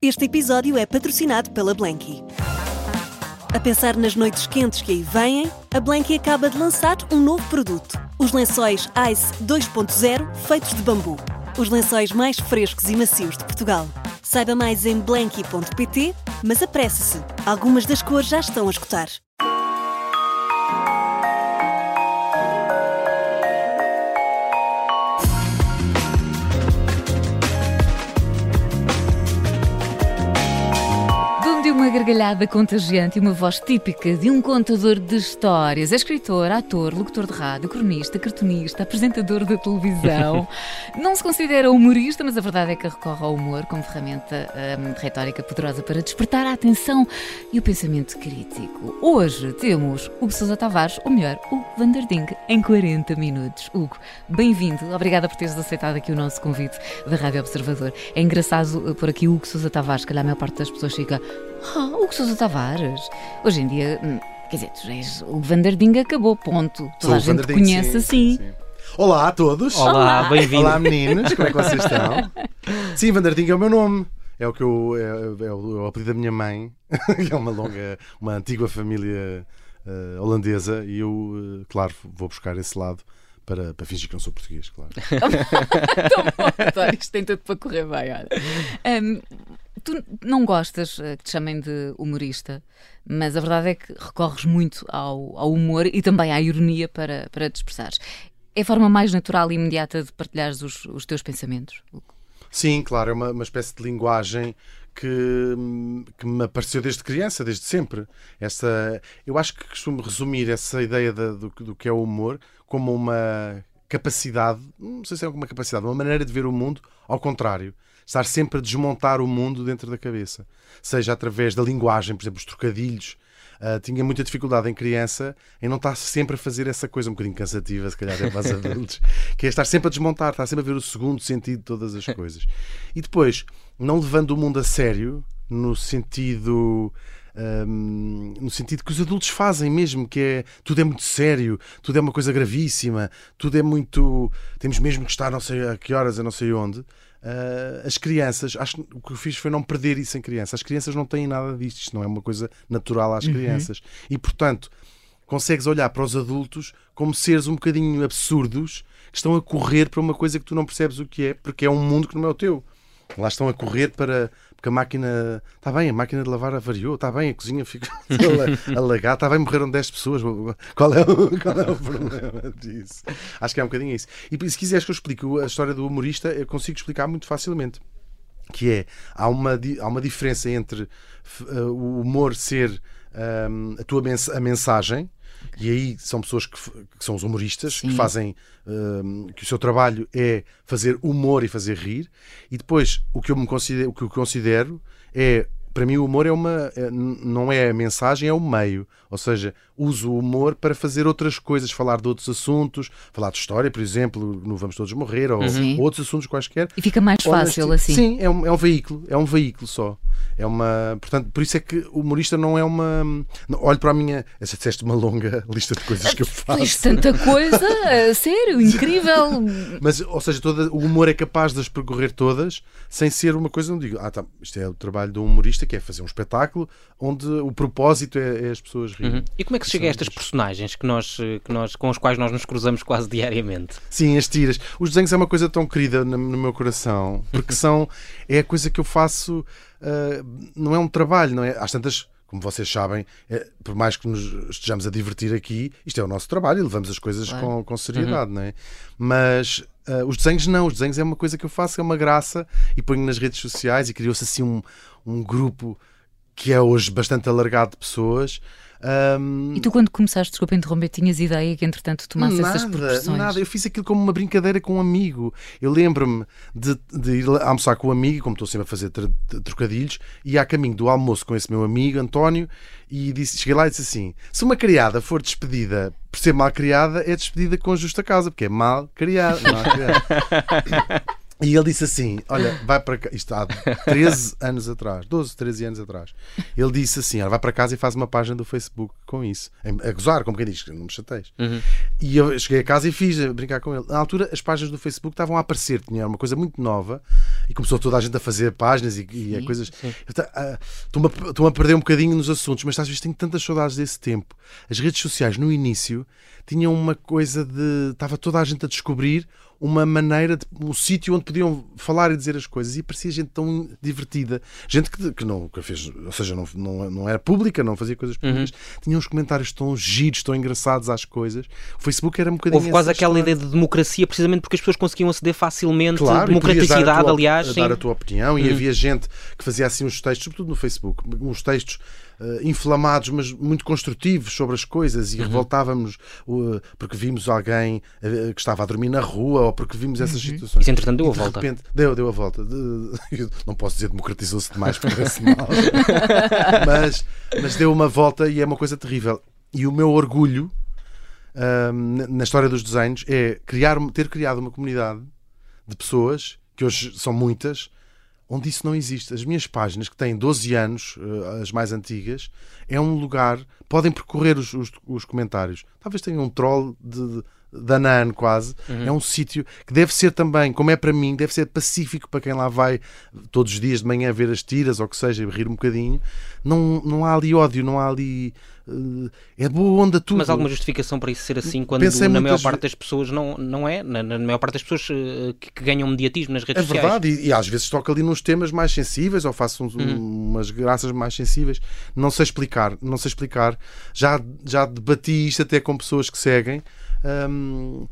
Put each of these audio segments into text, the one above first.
Este episódio é patrocinado pela Blanky. A pensar nas noites quentes que aí vêm, a Blanky acaba de lançar um novo produto: os lençóis Ice 2.0 feitos de bambu. Os lençóis mais frescos e macios de Portugal. Saiba mais em blanky.pt, mas apresse-se, algumas das cores já estão a escutar. Gargalhada contagiante e uma voz típica de um contador de histórias. É escritor, ator, locutor de rádio, cronista, cartunista, apresentador da televisão. Não se considera humorista, mas a verdade é que recorre ao humor como ferramenta hum, retórica poderosa para despertar a atenção e o pensamento crítico. Hoje temos Hugo Sousa Tavares, ou melhor, Hugo Vanderding, em 40 minutos. Hugo, bem-vindo. Obrigada por teres aceitado aqui o nosso convite da Rádio Observador. É engraçado por aqui Hugo Sousa Tavares, que a maior parte das pessoas fica ah, Hugo Sousa Tavares. Hoje em dia, hum, quer dizer, tu és o Vanderding acabou, ponto. Toda Sou a o gente conhece sim, assim. sim. Olá a todos. Olá, bem-vindo. Olá meninos, como é que vocês estão? Sim, Vanderding é o meu nome. É o que eu, é, é o, é o apelido da minha mãe, que é uma longa, uma antiga família eh, holandesa, e eu, eh, claro, vou buscar esse lado para, para fingir que não sou português, claro. Tão bom, isto tem tudo para correr bem, olha. Hum, tu não gostas eh, que te chamem de humorista, mas a verdade é que recorres muito ao, ao humor e também à ironia para, para te expressares. É a forma mais natural e imediata de partilhares os, os teus pensamentos? Sim, claro, é uma, uma espécie de linguagem que, que me apareceu desde criança, desde sempre. Essa, eu acho que costumo resumir essa ideia da- do, do que é o humor como uma capacidade, não sei se é uma capacidade, uma maneira de ver o mundo ao contrário. Estar sempre a desmontar o mundo dentro da cabeça. Seja através da linguagem, por exemplo, os trocadilhos. Ah, tinha muita dificuldade em criança em não estar sempre a fazer essa coisa um bocadinho cansativa, se calhar é para os adultos, que é estar sempre a desmontar, estar sempre a ver o segundo sentido de todas as coisas. E depois, não levando o mundo a sério, no sentido. hum, no sentido que os adultos fazem mesmo, que é tudo é muito sério, tudo é uma coisa gravíssima, tudo é muito. Temos mesmo que estar não sei a que horas, a não sei onde. Ah, as crianças, acho que o que eu fiz foi não perder isso em criança. As crianças não têm nada disto, isto não é uma coisa natural às crianças. E portanto, consegues olhar para os adultos como seres um bocadinho absurdos que estão a correr para uma coisa que tu não percebes o que é, porque é um mundo que não é o teu. Lá estão a correr para. Porque a máquina. Está bem, a máquina de lavar avariou, está bem, a cozinha ficou alagada, está bem, morreram 10 pessoas. Qual é, o, qual é o problema disso? Acho que é um bocadinho isso. E se quiseres que eu explique a história do humorista, eu consigo explicar muito facilmente que é há uma, há uma diferença entre eh, o humor ser ahm, a tua mens- a mensagem e aí são pessoas que, que são os humoristas que Sim. fazem ahm, que o seu trabalho é fazer humor e fazer rir e depois o que eu me considero o que eu considero é para mim o humor é uma é- não é a mensagem é o meio ou seja uso o humor para fazer outras coisas falar de outros assuntos falar de história por exemplo no vamos todos morrer ou Sim. outros assuntos quaisquer E fica mais fácil sim, assim. Sim, é um, é um veículo, é um veículo só. É uma, portanto, por isso é que o humorista não é uma. não- Olho para a minha. Essa disseste uma longa lista de coisas que eu Fiz faço. tanta coisa, a sério, incrível. Mas, ou seja, toda, o humor é capaz de as percorrer todas sem ser uma coisa, não digo, ah, tá, isto é o trabalho de um humorista, que é fazer um espetáculo onde o propósito é, é as pessoas rirem. Uhum. E como é que se chega a estas personagens que nós, eh, que nós, com os quais nós nos cruzamos quase diariamente? Sim, as tiras. Os desenhos é uma coisa tão querida no, no meu coração, porque são. É a coisa que eu faço. ah, não é um trabalho, não é? Às tantas. Como vocês sabem, é, por mais que nos estejamos a divertir aqui, isto é o nosso trabalho e levamos as coisas Claro. com, com seriedade, não é? Mas ah, os desenhos não, os desenhos é uma coisa que eu faço, é uma graça e ponho nas redes sociais e criou-se assim um, um grupo que é hoje bastante alargado de pessoas. Ahm, E tu, quando começaste, desculpa interromper, tinhas ideia que entretanto tomasse essas nada, proporções? nada. Eu fiz aquilo como uma brincadeira com um amigo. Eu lembro-me de, de ir almoçar com o amigo, como estou sempre a fazer trocadilhos, e a caminho do almoço com esse meu amigo, António, e disse, cheguei lá e disse assim: se uma criada for despedida por ser mal criada, é despedida com justa causa, porque é mal criada. mal criada. E ele disse assim: Olha, vai para cá. Isto há 13 anos atrás, 12, 13 anos atrás. Ele disse assim: Olha, vai para casa e faz uma página do Facebook com isso. A gozar, como quem diz, não me chateias. Uhum. E eu cheguei a casa e fiz a brincar com ele. Na altura, as páginas do Facebook estavam a aparecer, tinha uma coisa muito nova e começou toda a gente a fazer páginas e, e a coisas. ah, Estou-me a, estou-me a perder um bocadinho nos assuntos, mas às vezes tenho tantas saudades desse tempo. As redes sociais, no início, tinham uma coisa de. Estava toda a gente a descobrir uma maneira, de, um sítio onde podiam falar e dizer as coisas e parecia gente tão divertida. Gente que, que não que fez, ou seja, não, não, não era pública, não fazia coisas públicas, tinha uns comentários tão giros, tão engraçados às coisas. O Facebook era um bocadinho. Houve quase aquela história. ideia de democracia, precisamente porque as pessoas conseguiam aceder facilmente, Claro, e dar a democraticidade, tua- aliás. a sim. dar a tua opinião e Uhum. havia gente que fazia assim uns textos, sobretudo no Facebook, uns textos eh, inflamados, mas muito construtivos sobre as coisas Uhum. e revoltávamos uh, porque vimos alguém eh, que estava a dormir na rua ou porque vimos essas situações. Uhum. Isso, entretanto, deu a de volta. repente- deu, deu a volta. De- não posso dizer democratizou-se demais parece mal. mas, mas deu uma volta e é uma coisa terrível. E o meu orgulho na história dos desenhos é criar, ter criado uma comunidade de pessoas, que hoje são muitas, onde isso não existe. As minhas páginas, que têm 12 anos, eh, as mais antigas, é um lugar. Podem percorrer os, os, os comentários. Talvez tenham um troll de, de quase. É um sítio que deve ser também, como é para mim, deve ser pacífico para quem lá vai todos os dias de manhã ver as tiras ou que seja, e rir um bocadinho. Não, não há ali ódio, não há ali. Eh, é boa onda tudo. Mas alguma justificação para isso ser assim quando Pensei na maior parte das pessoas não, não é? Na, na maior parte das pessoas eh, que, que ganham mediatismo nas redes É sociais. verdade, e, e às vezes toco ali nos temas mais sensíveis ou faço uns- Uhum. umas graças mais sensíveis. Não sei explicar, não sei explicar. Já, já debati isto até com pessoas que seguem. Hum,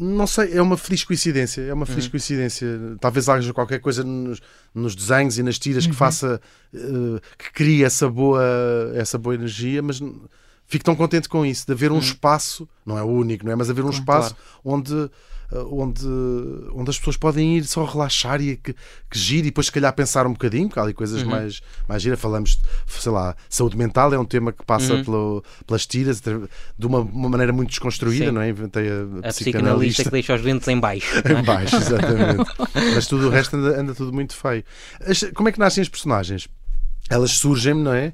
não sei, é uma feliz coincidência. É uma feliz Uhum. coincidência. Talvez haja qualquer coisa nos, nos desenhos e nas tiras que faça eh, que crie essa boa, essa boa energia, mas fico tão contente com isso, de haver um espaço, não é o único, não é? Mas haver um espaço onde, eh, onde, onde as pessoas podem ir só relaxar e que, que gire e depois se calhar pensar um bocadinho, porque há ali coisas mais, mais gira. Falamos, sei lá, saúde mental é um tema que passa pelo- pelas tiras de uma, uma maneira muito desconstruída, Sim. não é? Inventei a, A psicanalista que deixa os dentes em baixo. em baixo, exatamente. Mas tudo o resto anda, anda tudo muito feio. Como é que nascem as personagens? Elas surgem-me, não é?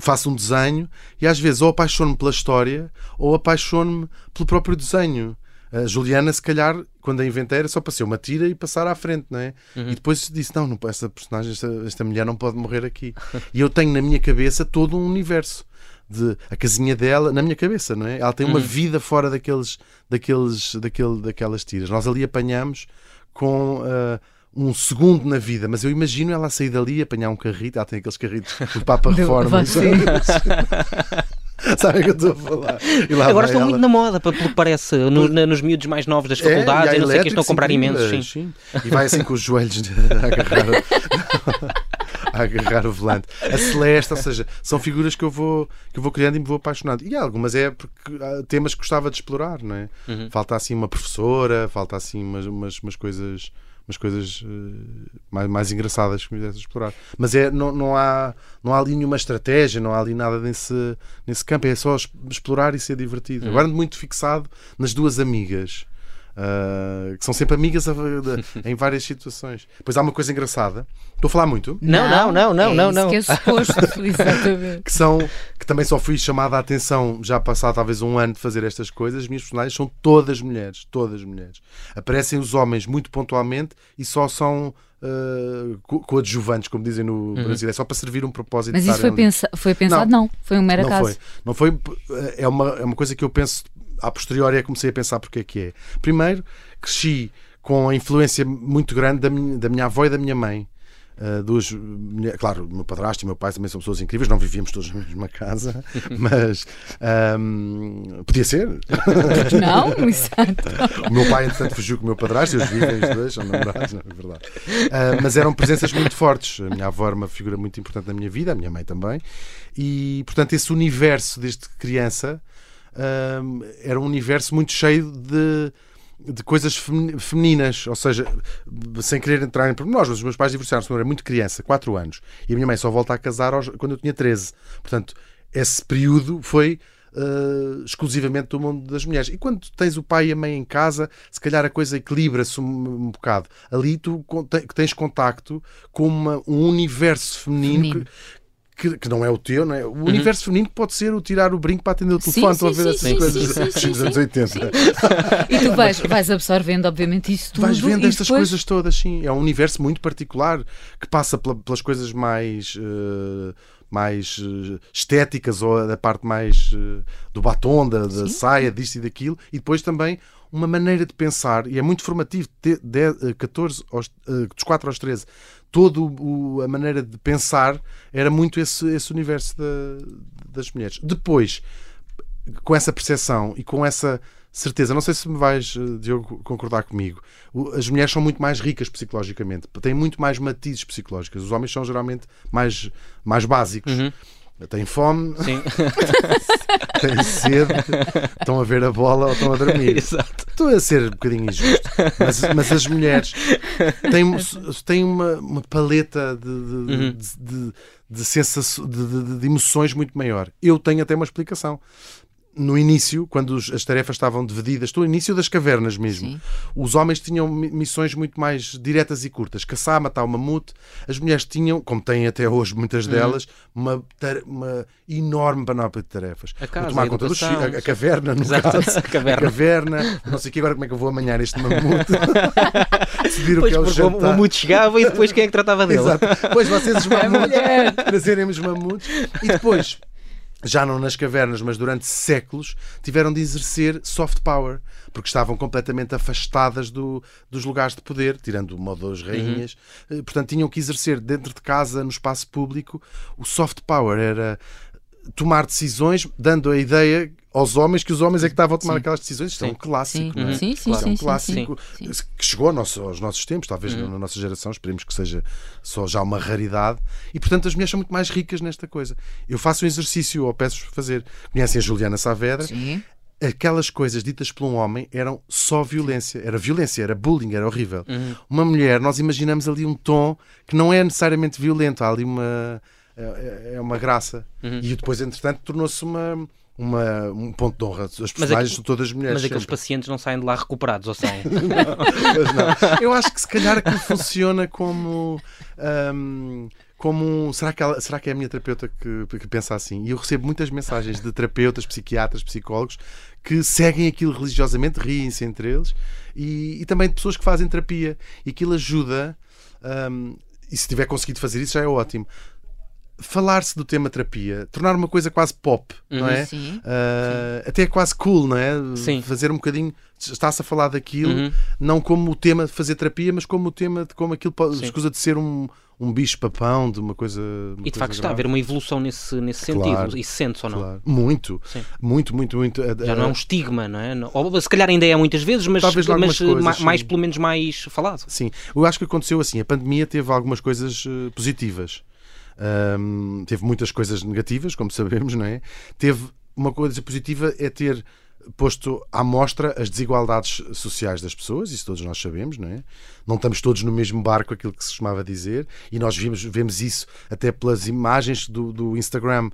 Faço um desenho e às vezes ou apaixono-me pela história ou apaixono-me pelo próprio desenho. A Juliana, se calhar, quando a inventei, era só para ser uma tira e passar à frente, não é? E depois disse: não, não, essa personagem, esta, esta mulher não pode morrer aqui. e eu tenho na minha cabeça todo um universo. De, a casinha dela, na minha cabeça, não é? Ela tem uma vida fora daqueles, daqueles, daquele, daquelas tiras. Nós ali apanhamos com ah, um segundo na vida, mas eu imagino ela a sair dali e apanhar um carrito. Ela tem aqueles carritos do Papa Reforma. Sabe o que eu estou a falar? E Agora estão ela. muito na moda, pelo que parece, no- na- nos miúdos mais novos das É, faculdades, e há eu não sei que estão a comprar imensos. Sim. sim. E vai assim com os joelhos a agarrar, a agarrar o volante. A Celeste, ou seja, são figuras que eu vou, que eu vou criando e me vou apaixonando. E há algumas é porque há temas que gostava de explorar, não é? Uhum. Falta assim uma professora, falta assim umas, umas, umas coisas. Umas coisas eh, mais, mais engraçadas que me desse a explorar. Mas é, não, não, há, não há ali nenhuma estratégia, não há ali nada nesse, nesse campo. É só explorar e ser divertido. Agora ando muito fixado nas duas amigas. Ah, que são sempre amigas a- de- em várias situações. Depois há uma coisa engraçada. Estou a falar muito. Não, não, não, não, é não, isso não. que é suposto, exatamente. que são que também só fui chamada a atenção já passado talvez um ano de fazer estas coisas. As minhas personagens são todas mulheres, todas mulheres. Aparecem os homens muito pontualmente e só são uh, co- coadjuvantes, como dizem no Brasil. É só para servir um propósito. Mas de isso foi, pensa foi pensado? Não. foi um mero Não acaso. foi. Não foi. É uma, é uma coisa que eu penso a posteriori é que comecei a pensar porque é que é. Primeiro, cresci com a influência muito grande da minha, da minha avó e da minha mãe. Uh, mulher- claro, o meu padrasto e o meu pai também são pessoas incríveis, não vivíamos todos na mesma casa, mas ahm, podia ser. Não, exato. O meu pai, entretanto, fugiu com o meu padrasto, eles vivem os dois, são namorados, não é verdade. Ah, mas eram presenças muito fortes. A minha avó era uma figura muito importante na minha vida, a minha mãe também. E, portanto, esse universo desde criança era um universo muito cheio de. De coisas femi- femininas, ou seja, sem querer entrar em pormenores, mas os meus pais divorciaram-se quando eu era muito criança, 4 anos, e a minha mãe só volta a casar quando eu tinha 13. Portanto, esse período foi uh, exclusivamente do mundo das mulheres. E quando tens o pai e a mãe em casa, se calhar a coisa equilibra-se um, um bocado. Ali tu tens contacto com uma- um universo feminino, Feminino. Que, que, não é o teu, não é? O universo feminino pode ser o tirar o brinco para atender o telefone. Estão a ver sim, essas sim, coisas sim, sim, dos anos 80. E tu vais, vais absorvendo, obviamente, isso tudo. Vais vendo estas depois... coisas todas, sim. É um universo muito particular que passa pela- pelas coisas mais. eh, mais eh, estéticas ou da parte mais eh, do batom, da, da saia, disto e daquilo, e depois também uma maneira de pensar, e é muito formativo, de, de, eh, 14 aos, eh, dos 4 aos 13, toda a maneira de pensar era muito esse, esse universo da- das mulheres. Depois, com essa percepção e com essa certeza, não sei se me vais, eh, Diogo, concordar comigo, as mulheres são muito mais ricas psicologicamente, têm muito mais matizes psicológicos. Os homens são geralmente mais, mais básicos. Uhum. Têm fome, Sim, têm sede, estão a ver a bola ou estão a dormir. exato. Estou a ser um bocadinho injusto, mas, mas as mulheres têm, têm uma, uma paleta de, de, Uhum. de, de, de sensaço- de- de- de emoções muito maior. Eu tenho até uma explicação. No início, quando as tarefas estavam divididas, estou no início das cavernas mesmo, Sim. os homens tinham mi- missões muito mais diretas e curtas. Caçar, matar o mamute. As mulheres tinham, como têm até hoje muitas Uhum. delas, uma, tar- uma enorme panóplia de tarefas. A casa, tomar a conta dos educação, filhos, a, a caverna, no Exato, caso. a caverna. A caverna, não sei que, agora como é que eu vou amanhar este mamute? Decidir o que é o porque o jantar. mamute chegava e depois quem é que tratava dele? Exato. Pois vocês os mamutes, mulher. trazerem os mamutes e depois, já não nas cavernas, mas durante séculos, tiveram de exercer soft power, porque estavam completamente afastadas do- dos lugares de poder, tirando uma ou duas rainhas. Eh, Portanto, tinham que exercer dentro de casa, no espaço público, o soft power era tomar decisões, dando a ideia aos homens que os homens é que estavam a tomar Sim. aquelas decisões. Isto é um Sim. clássico, Sim. não é? Sim, sim, Isto é um sim, sim, clássico sim. que chegou ao nosso- aos nossos tempos, talvez na nossa geração, esperemos que seja só já uma raridade. E portanto as mulheres são muito mais ricas nesta coisa. Eu faço um exercício, ou peço-vos fazer. Conhecem a Juliana Saavedra? Sim. Aquelas coisas ditas por um homem eram só violência. Era violência, era bullying, era horrível. Uma mulher, nós imaginamos ali um tom que não é necessariamente violento, há ali uma. É é uma graça. E depois, entretanto, tornou-se uma. Uma, um ponto de honra. As personagens aqui- são todas mulheres. Mas aqueles sempre. pacientes não saem de lá recuperados, ou saem? Não. Eu acho que se calhar aquilo funciona como. hum, como um- será, que ela- será que é a minha terapeuta que, que pensa assim? E eu recebo muitas mensagens de terapeutas, psiquiatras, psicólogos que seguem aquilo religiosamente, riem-se entre eles e, e também de pessoas que fazem terapia. E aquilo ajuda. hum, e se tiver conseguido fazer isso, já é ótimo. Falar-se do tema terapia, tornar uma coisa quase pop, não é? Sim. Uh, até é quase cool, não é? Sim. Fazer um bocadinho. Está-se a falar daquilo, Uhum. não como o tema de fazer terapia, mas como o tema de como aquilo pode, Sim. escusa de ser um, um bicho-papão, de uma coisa. uma E de coisa facto está a haver uma evolução nesse, nesse Claro. sentido. E sente-se ou não? Claro. Muito, Sim. muito, muito, muito. Já não é um estigma, não é? Ou se calhar ainda é muitas vezes, mas, Talvez mas coisas, ma- sim. mais, pelo menos mais falado. Sim, eu acho que aconteceu assim. A pandemia teve algumas coisas eh, positivas. Ahm, teve muitas coisas negativas, como sabemos, não é? Teve uma coisa positiva é ter posto à mostra as desigualdades sociais das pessoas, isso todos nós sabemos, não é? Não estamos todos no mesmo barco, aquilo que se costumava dizer, e nós vimos, vemos isso até pelas imagens do, do Instagram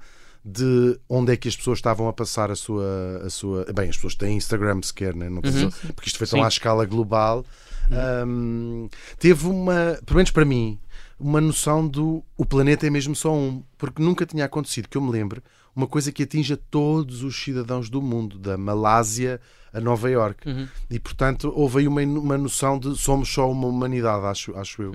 de onde é que as pessoas estavam a passar a sua. A sua bem, as pessoas têm Instagram sequer, né? não precisam- porque isto foi tão Sim. à escala global. Hum, teve uma, pelo menos para mim, uma noção do o planeta é mesmo só um, porque nunca tinha acontecido que eu me lembre uma coisa que atinja todos os cidadãos do mundo, da Malásia a Nova Iorque. E portanto houve aí uma, uma noção de somos só uma humanidade, acho, acho eu.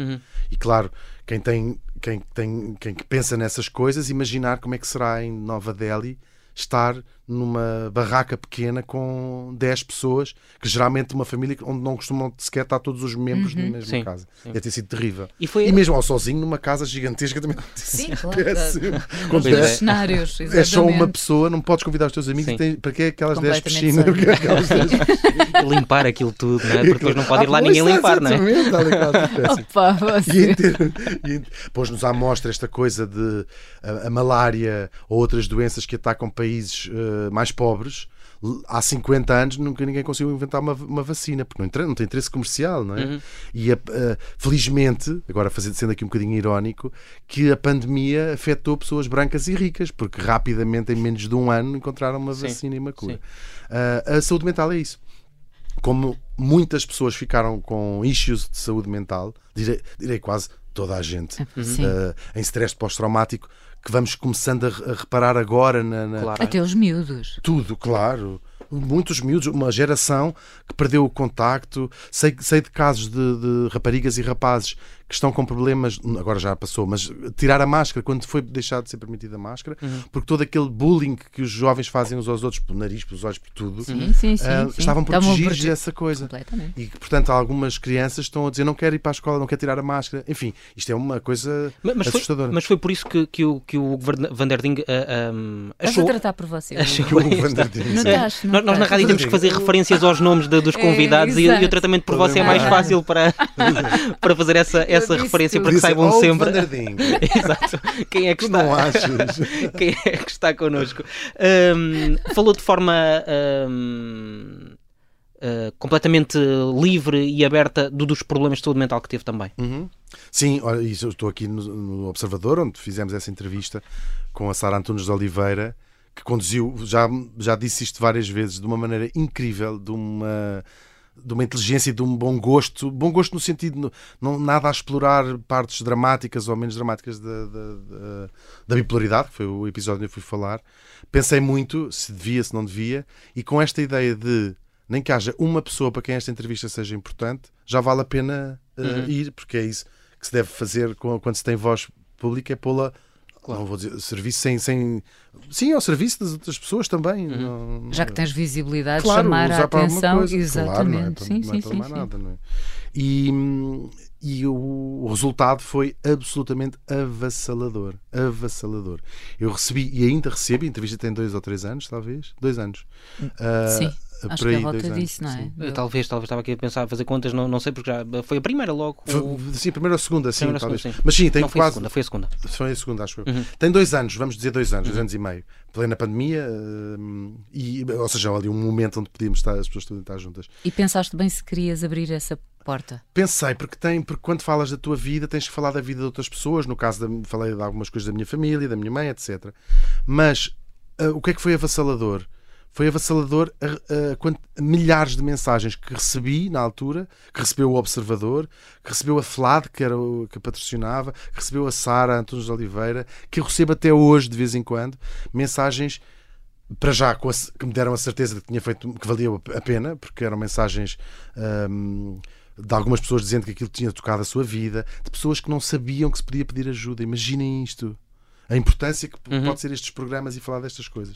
E claro, quem tem quem tem quem pensa nessas coisas, imaginar como é que será em Nova Delhi estar numa barraca pequena com 10 pessoas, que geralmente uma família onde não costumam sequer estar todos os membros na mesma Sim, casa. sim. Deve ter sido terrível. E foi- mesmo ao sozinho numa casa gigantesca também Sim, sido claro. péssimo. Dois é. cenários. é só uma pessoa, não podes convidar os teus amigos e tem, para que é aquelas 10 Completamente piscinas? é aquelas 10 limpar aquilo tudo, não é? Porque depois não pode ir lá Ah, ninguém limpar, não é? e. Opa, E você. e Pôs-nos à mostra esta coisa de a, a malária ou outras doenças que atacam países eh, mais pobres. Há 50 anos nunca ninguém conseguiu inventar uma, uma vacina, porque não, entra- não tem interesse comercial, não é? Uhum. E a- a- felizmente, agora fazendo, sendo aqui um bocadinho irónico, que a pandemia afetou pessoas brancas e ricas, porque rapidamente, em menos de um ano, encontraram uma Sim, vacina e uma cura. sim. Ah, a saúde mental é isso como muitas pessoas ficaram com issues de saúde mental, direi, direi quase toda a gente, uh, em stress pós-traumático, que vamos começando a, reparar agora na, na- Claro. Até os miúdos. tudo, claro. Muitos miúdos, uma geração que perdeu o contacto. Sei, sei de casos de, de raparigas e rapazes que estão com problemas, agora já passou, mas tirar a máscara quando foi deixado de ser permitida a máscara, Uhum. porque todo aquele bullying que os jovens fazem uns aos outros, pelo nariz, pelos olhos, por tudo, Sim, sim, sim. ah, sim. estavam protegidos prote- dessa coisa. E que, portanto, algumas crianças estão a dizer não quero ir para a escola, não quero tirar a máscara. Enfim, isto é uma coisa Mas, mas foi, assustadora. mas foi por isso que, que o, que o Van Van der Ding ah, um, Estás a achou. tratar por você. achou Que o Van der Ding, Não estás, não Nós, nós na rádio temos que fazer referências aos nomes de- dos É, convidados e, e o tratamento por você é mais lembrar. fácil para, para fazer essa, essa disse referência para que saibam "Oh, sempre. Exato. Quem é que tu está? não achas? Quem é que está connosco? Ahm, falou de forma ahm, ah, completamente livre e aberta do- dos problemas de saúde mental que teve também. Uhum. Sim, olha, isso, eu estou aqui no, no Observador, onde fizemos essa entrevista com a Sara Antunes de Oliveira, que conduziu, já, já disse isto várias vezes, de uma maneira incrível, de uma, de uma inteligência e de um bom gosto, bom gosto no sentido, não, nada a explorar partes dramáticas ou menos dramáticas da, da, da- da bipolaridade, que foi o episódio onde eu fui falar. Pensei muito se devia, se não devia, e com esta ideia de nem que haja uma pessoa para quem esta entrevista seja importante, já vale a pena uh, ir, porque é isso que se deve fazer quando se tem voz pública, é pô-la, não vou dizer, serviço sem, sem. Sim, ao serviço das outras pessoas também. não- Já que tens visibilidade, Claro, chamar a atenção. coisa. Exatamente. Claro, não é sim, não é sim, para sim, mais sim. nada, não é? E, e o, resultado foi absolutamente avassalador. Avassalador. Eu recebi, e ainda recebo, a entrevista tem dois ou três anos, talvez? Dois anos. Sim, por Acho que é a anos, disso, não é? Eh, Talvez, talvez estava aqui a pensar, a fazer contas, não, não sei, porque já foi a primeira logo. Foi- o- Sim, primeira ou segunda, sim, Primeira ou talvez. segunda, sim. Mas sim, tem não foi a quase. segunda, foi a segunda. Foi a segunda, acho eu. Uhum. Tem dois anos, vamos dizer dois anos, dois anos e meio. Plena pandemia, hum, e, ou seja, ali um momento onde podíamos estar, as pessoas todas estar juntas. E pensaste bem se querias abrir essa porta. Pensei, porque tem, porque quando falas da tua vida, tens que falar da vida de outras pessoas. No caso, da, falei de algumas coisas da minha família, da minha mãe, etc. Mas ah, o que é que foi avassalador? Foi avassalador a, a, milhares de mensagens que recebi na altura, que recebeu o Observador, que recebeu a FLAD, que era o que patrocinava, que recebeu a Sara Antunes de Oliveira, que eu recebo até hoje, de vez em quando, mensagens para já que me deram a certeza de que tinha feito que valia a pena, porque eram mensagens hum, de algumas pessoas dizendo que aquilo tinha tocado a sua vida, de pessoas que não sabiam que se podia pedir ajuda. Imaginem isto. A importância que Uhum. pode ser estes programas e falar destas coisas.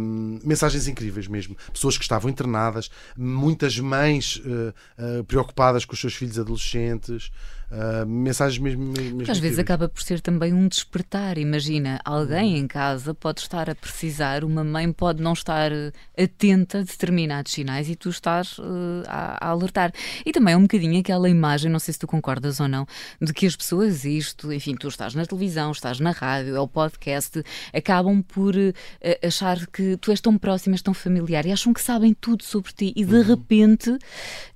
Hum, mensagens incríveis mesmo. Pessoas que estavam internadas, muitas mães uh, uh, preocupadas com os seus filhos adolescentes, uh, mensagens mesmo. mesmo às vezes acaba por ser também um despertar. Imagina, alguém em casa pode estar a precisar, uma mãe pode não estar atenta a determinados sinais e tu estás eh, a, a alertar. E também é um bocadinho aquela imagem, não sei se tu concordas ou não, de que as pessoas, isto, enfim, tu estás na televisão, estás na rádio, é o podcast, acabam por eh, achar que tu és tão próximo, és tão familiar e acham que sabem tudo sobre ti e de repente,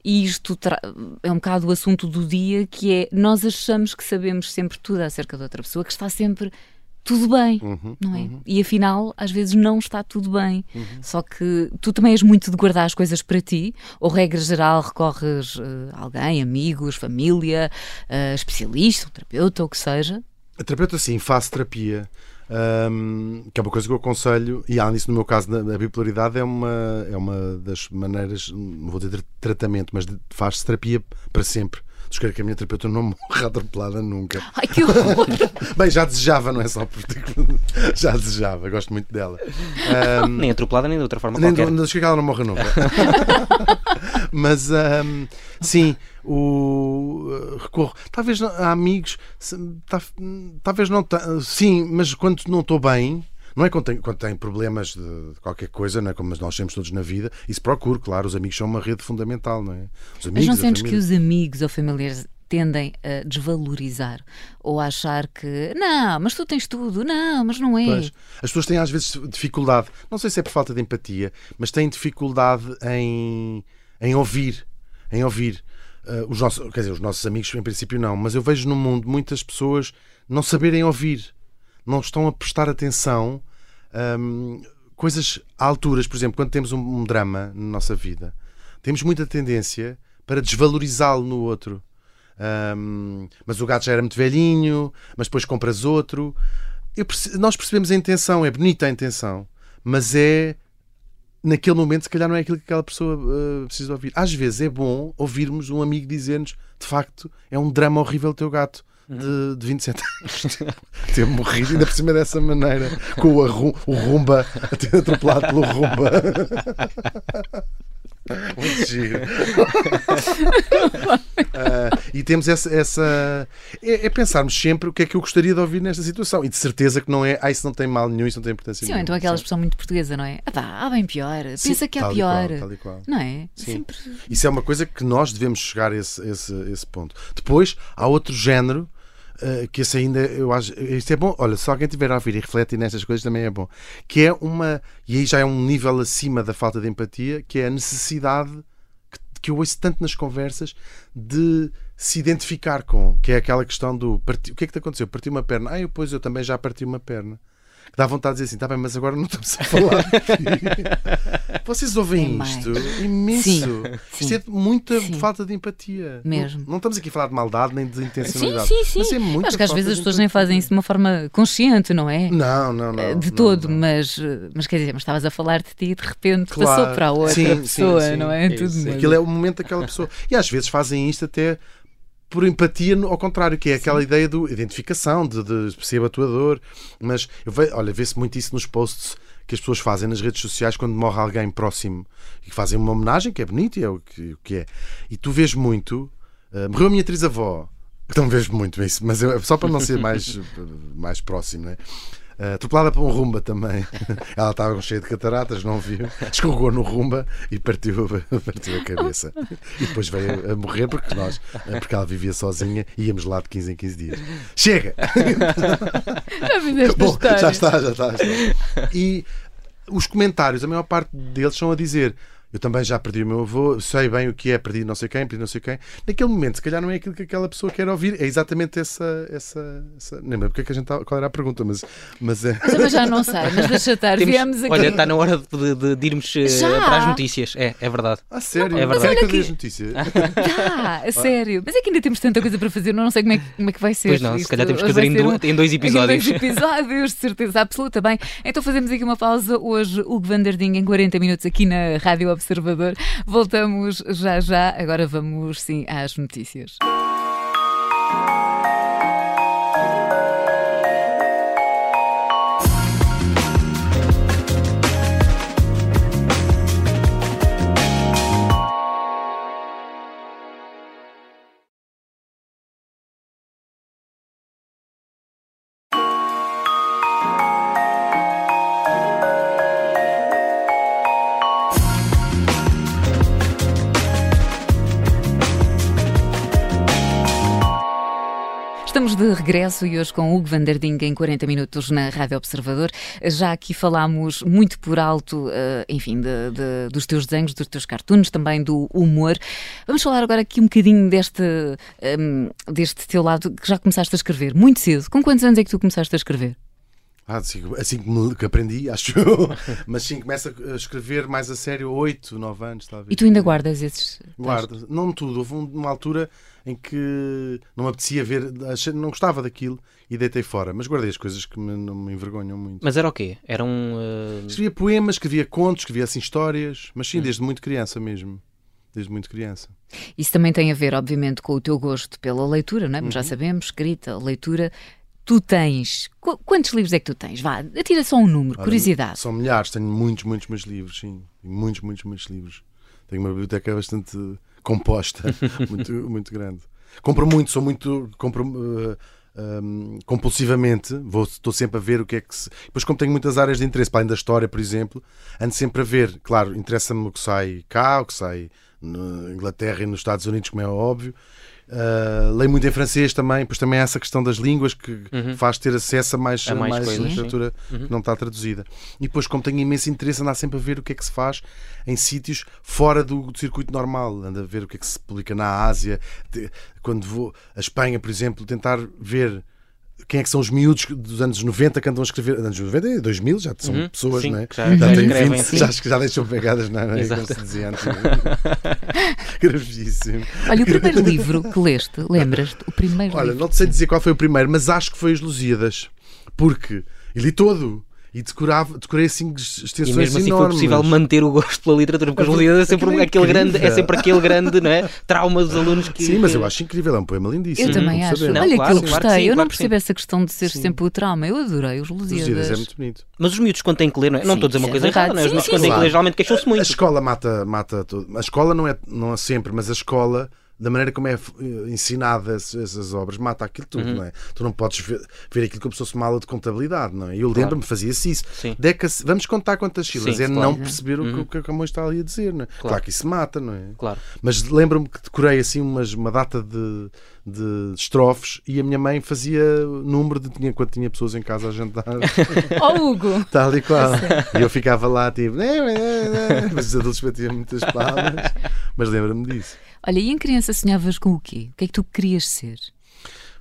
e isto é um bocado o assunto do dia, que é nós achamos que sabemos sempre tudo acerca de outra pessoa, que está sempre tudo bem, Uhum, não é? E afinal, às vezes não está tudo bem. Só que tu também és muito de guardar as coisas para ti, ou regra geral recorres eh, a alguém, amigos, família, eh, especialista, um terapeuta, ou o que seja. A terapeuta, sim, faço terapia. Hum, que é uma coisa que eu aconselho, e há nisso no meu caso, a bipolaridade é uma, é uma das maneiras, não vou dizer tratamento, mas faz-se terapia para sempre. Espero que a minha terapeuta não morra atropelada nunca. Ai, que horror! Bem, já desejava, não é só porque já desejava, gosto muito dela. Hum, Nem atropelada, nem de outra forma nem qualquer. do, que ela não morra nunca. Mas hum, sim, o uh, recorro. Talvez a amigos, talvez não. Sim, mas quando não estou bem. Não é quando tenho, quando tenho problemas de, de qualquer coisa, não é? como nós temos todos na vida, isso procuro, claro. Os amigos são uma rede fundamental, não é? Os Mas amigos, não a sentes que os amigos ou familiares tendem a desvalorizar ou a achar que não, mas tu tens tudo, não, mas não é. Pois. As pessoas têm às vezes dificuldade, não sei se é por falta de empatia, mas têm dificuldade em, em ouvir, em ouvir. Uh, os nossos, quer dizer, os nossos amigos em princípio não, mas eu vejo no mundo muitas pessoas não saberem ouvir, não estão a prestar atenção. hum, coisas a alturas, por exemplo, quando temos um, um drama na nossa vida, temos muita tendência para desvalorizá-lo no outro. Um, mas o gato já era muito velhinho, mas depois compras outro. Perce... nós percebemos a intenção, é bonita a intenção, mas é naquele momento, se calhar, não é aquilo que aquela pessoa uh, precisa ouvir. Às vezes é bom ouvirmos um amigo dizer-nos de facto, é um drama horrível o teu gato. De, de 27 anos. Ter morrido ainda por cima dessa maneira com o, o rumba a ter atropelado pelo rumba Muito giro. uh, e temos essa. essa é, é, pensarmos sempre o que é que eu gostaria de ouvir nesta situação. E de certeza que não é. Ah, isso não tem mal nenhum, isso não tem importância Sim, nenhuma. então aquela expressão muito portuguesa, não é? Ah, pá, há bem pior. Sim, Pensa que há pior. Qual, tal e qual. Não é? Sim. Sempre... Isso é uma coisa que nós devemos chegar a esse, esse, esse ponto. Depois, há outro género Uh, que esse ainda eu acho isto é bom, olha, se alguém tiver a ouvir e refletir nestas coisas também é bom, que é uma, e aí já é um nível acima da falta de empatia, que é a necessidade que, que eu ouço tanto nas conversas de se identificar com, que é aquela questão do o que é que te aconteceu? Parti uma perna, ah, eu, pois eu também já parti uma perna que dá vontade de dizer assim, está bem, mas agora não estamos a falar. Vocês ouvem é isto? Imenso. Sim, sim. Isto é muita sim. falta de empatia. Mesmo. Não, não, estamos aqui a falar de maldade nem de intencionalidade. Sim, sim, sim. Mas é Acho que às vezes as pessoas nem fazem isso de uma forma consciente, não é? Não, não, não. De não, todo, não. Mas, mas quer dizer, mas estavas a falar de ti e de repente claro. passou para a outra sim, pessoa, não é? é Tudo Aquilo é o momento daquela pessoa. E às vezes fazem isto até por empatia, ao contrário, que é aquela Sim. ideia de identificação, de, de ser atuador. Mas, eu ve, olha, vê-se muito isso nos posts que as pessoas fazem nas redes sociais quando morre alguém próximo e que fazem uma homenagem que é bonita e é o que, o que é. E tu vês muito. Uh, morreu a minha atriz-avó. Então vejo muito isso, mas eu, só para não ser mais, mais próximo, né? Uh, atropelada por um rumba também. Ela estava cheia de cataratas, não viu, escorregou no rumba e partiu, partiu a cabeça. E depois veio a morrer porque nós, eh, porque ela vivia sozinha e íamos lá de 15 em 15 dias. Chega! Já Bom, já está, já está, já está. E os comentários, a maior parte deles são a dizer eu também já perdi o meu avô, sei bem o que é perdi não sei quem, perdi não sei quem. Naquele momento, se calhar não é aquilo que aquela pessoa quer ouvir, é exatamente essa. essa, essa... Nem lembro porque é que a gente qual era a pergunta, mas. Mas, é... mas eu já não sei, mas deixa estar. Temos... Viemos aqui. Olha, está na hora de, de, de irmos eh, já? para as notícias. É, é verdade. Ah, sério? É verdade. Mas que... as notícias. Tá, a sério. Mas é que ainda temos tanta coisa para fazer, não sei como é, como é que vai ser. Pois não, se calhar temos que fazer em, do, em dois episódios. Em dois episódios, de certeza absoluta. Bem, então fazemos aqui uma pausa hoje. Hugo Vanderding em 40 minutos aqui na Rádio Observador. Voltamos já já. Agora vamos sim às notícias. De regresso e hoje com Hugo Vanderding em 40 minutos na Rádio Observador. Já aqui falámos muito por alto, eh, enfim, de, de, dos teus desenhos, dos teus cartoons, também do humor. Vamos falar agora aqui um bocadinho deste, um, ehm, deste teu lado que já começaste a escrever muito cedo. Com quantos anos é que tu começaste a escrever? Ah, assim, assim que aprendi, acho eu. Mas sim, começo a escrever mais a sério, 8, 9 anos, talvez. E tu ainda guardas esses? Guardo. Não tudo. Houve uma altura em que não me apetecia ver, não gostava daquilo e deitei fora. Mas guardei as coisas que me, não me envergonham muito. Mas era o quê? Era um. Uh... Escrevia poemas, escrevia contos, escrevia assim histórias, mas sim, hum. desde muito criança mesmo. Desde muito criança. Isso também tem a ver, obviamente, com o teu gosto pela leitura, não é? Uhum. Já sabemos, escrita, leitura tu tens. Qu quantos livros é que tu tens? Vá, atira só um número, Ora, curiosidade. São milhares, tenho muitos, muitos, muitos livros, sim. Muitos, muitos, muitos livros. Tenho uma biblioteca bastante composta, muito, muito grande. Compro muito, sou muito. Compro, uh, um, compulsivamente, vou, estou sempre a ver o que é que se. Depois, como tenho muitas áreas de interesse, para além da história, por exemplo, ando sempre a ver. Claro, interessa-me o que sai cá, o que sai na Inglaterra e nos Estados Unidos, como é óbvio. Uh, leio muito em francês também, pois também há essa questão das línguas que uhum. faz ter acesso a mais, a mais, mais literatura uhum. que não está traduzida. E depois, como tenho imenso interesse, andar sempre a ver o que é que se faz em sítios fora do, do circuito normal, ando a ver o que é que se publica na Ásia. Quando vou a Espanha, por exemplo, tentar ver quem é que são os miúdos dos anos 90 que andam a escrever. Anos 90 e 2000 já são Uhum, pessoas, sim, não é? que já- já têm escrevem, 20, sim. já, já deixam pegadas, não é? Como se dizia antes. Gravíssimo. Olha, o primeiro livro que leste, lembras-te? O primeiro Olha, livro. não te sei dizer qual foi o primeiro, mas acho que foi os Lusíadas. Porque eu li todo. E decorava, decorei assim extensões E mesmo assim foi enormes. possível manter o gosto pela literatura, porque os Lusíadas é sempre é aquele grande, é sempre aquele grande, não é? Trauma dos alunos que. Sim, mas eu acho incrível, é um poema lindíssimo. Eu também acho. Não, Olha, claro, que eu claro que gostei. sim, eu não claro percebo essa questão de ser Sim. sempre o trauma. Eu adorei os Lusíadas é Lusíadas. muito bonito. Mas os miúdos quando têm que ler, não é? Não Sim, estou a dizer uma é coisa verdade. errada, não é? Os miúdos sim, quando têm que ler geralmente queixam-se A muito. escola mata, mata tudo. A escola não é, não é sempre, mas a escola, da maneira como é eh, ensinada essas, obras, mata aquilo tudo, Uhum. não é? Tu não podes ver, ver aquilo como se fosse uma aula de contabilidade, não é? Eu lembro-me, fazia-se isso. Deca vamos contar quantas sílabas, Sim, é claro. não perceber o que- Uhum. o que a Camões está ali a dizer, não é? Claro, Claro. que isso mata, não é? Claro. Mas lembro-me que decorei assim umas, uma data de, de estrofes e a minha mãe fazia número de tinha, quando tinha pessoas em casa a jantar. Oh, Hugo! Tal e qual. E eu ficava lá, tipo, "Né, né, né", mas os adultos batiam muitas palmas. Mas lembra-me disso. Olha, e em criança sonhavas com o quê? O que é que tu querias ser?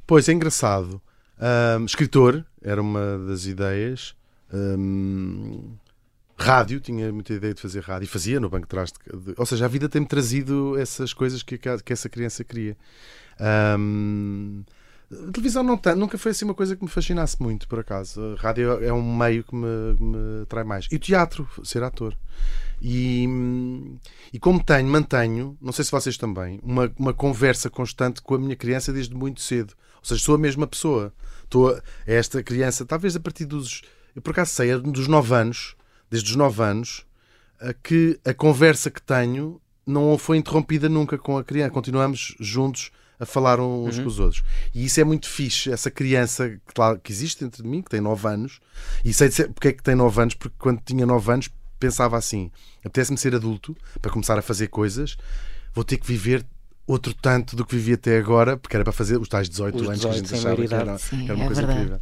Pois é engraçado. Ahm, escritor era uma das ideias. Ahm, rádio, tinha muita ideia de fazer rádio e fazia no banco de trás. de- ou seja, a vida tem-me trazido essas coisas que, que essa criança queria. A televisão não tanto, nunca foi assim uma coisa que me fascinasse muito, por acaso. A rádio é um meio que me, me atrai mais. E o teatro, ser ator. E, e como tenho, mantenho, não sei se vocês também, uma, uma conversa constante com a minha criança desde muito cedo. Ou seja, sou a mesma pessoa. Estou a, é esta criança, talvez a partir dos. Eu por acaso sei, é dos 9 anos, desde os 9 anos, a que a conversa que tenho não foi interrompida nunca com a criança. Continuamos juntos a falar uns com os outros. E isso é muito fixe, essa criança que, lá, que existe dentro de mim, que tem 9 anos, e sei dizer porque é que tem 9 anos, porque quando tinha 9 anos pensava assim: apetece-me ser adulto para começar a fazer coisas, vou ter que viver outro tanto do que vivi até agora, porque era para fazer os tais 18 Os anos que a 18 gente achava que era. Sim, era uma é coisa verdade. incrível.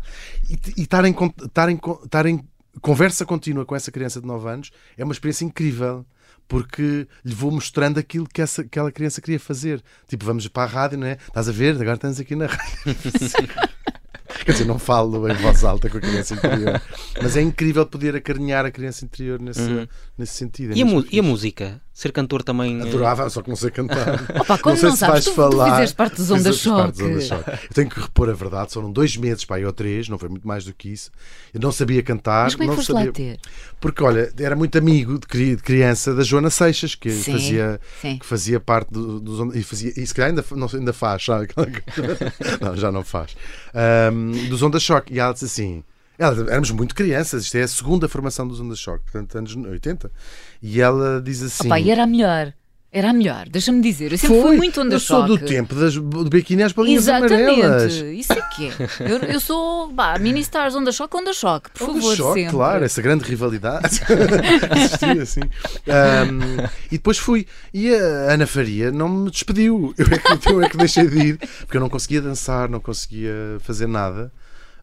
E- estar em, estar, em, estar em conversa contínua com essa criança de 9 anos é uma experiência incrível. Porque lhe vou mostrando aquilo que essa, aquela criança queria fazer. Tipo, vamos para a rádio, não é? Estás a ver? Agora estamos aqui na rádio. Quer dizer, não falo em voz alta com a criança interior. Mas é incrível poder acarinhar a criança interior nesse, Uhum. nesse sentido. É E a, e a música? Ser cantor também. eh, Adorava, só que não sei cantar. Opa, como sei não se sabes, vais tu- tu falar. fizeste parte dos Onda Choque. Onda Choque. Eu tenho que repor a verdade, foram dois meses, pá, ou três, não foi muito mais do que isso. Eu não sabia cantar. Mas como é que não foste sabia... lá ter? Porque, olha, era muito amigo de cri- de criança da Joana Seixas, que Sim, fazia, sim. que fazia parte do- dos. Onda- E, fazia, e se calhar ainda, não, ainda faz, sabe? Não, já não faz. Ahm, dos Onda Choque. E ela disse assim. Ela, éramos muito crianças, isto é a segunda formação dos Onda Choque, portanto, anos 80. E ela diz assim. Opa, e era a melhor. Era a melhor, deixa-me dizer. Eu sempre fui muito onda eu sou do tempo das, do biquíni às bolinhas amarelas. Exatamente, isso é que é. Eu, eu sou bah, mini stars onda choque, onda choque, por Onda favor, choque, sempre. claro, essa grande rivalidade existia assim. Ahm, e depois fui. E a Ana Faria não me despediu. Eu é, que, eu é que deixei de ir, porque eu não conseguia dançar, não conseguia fazer nada.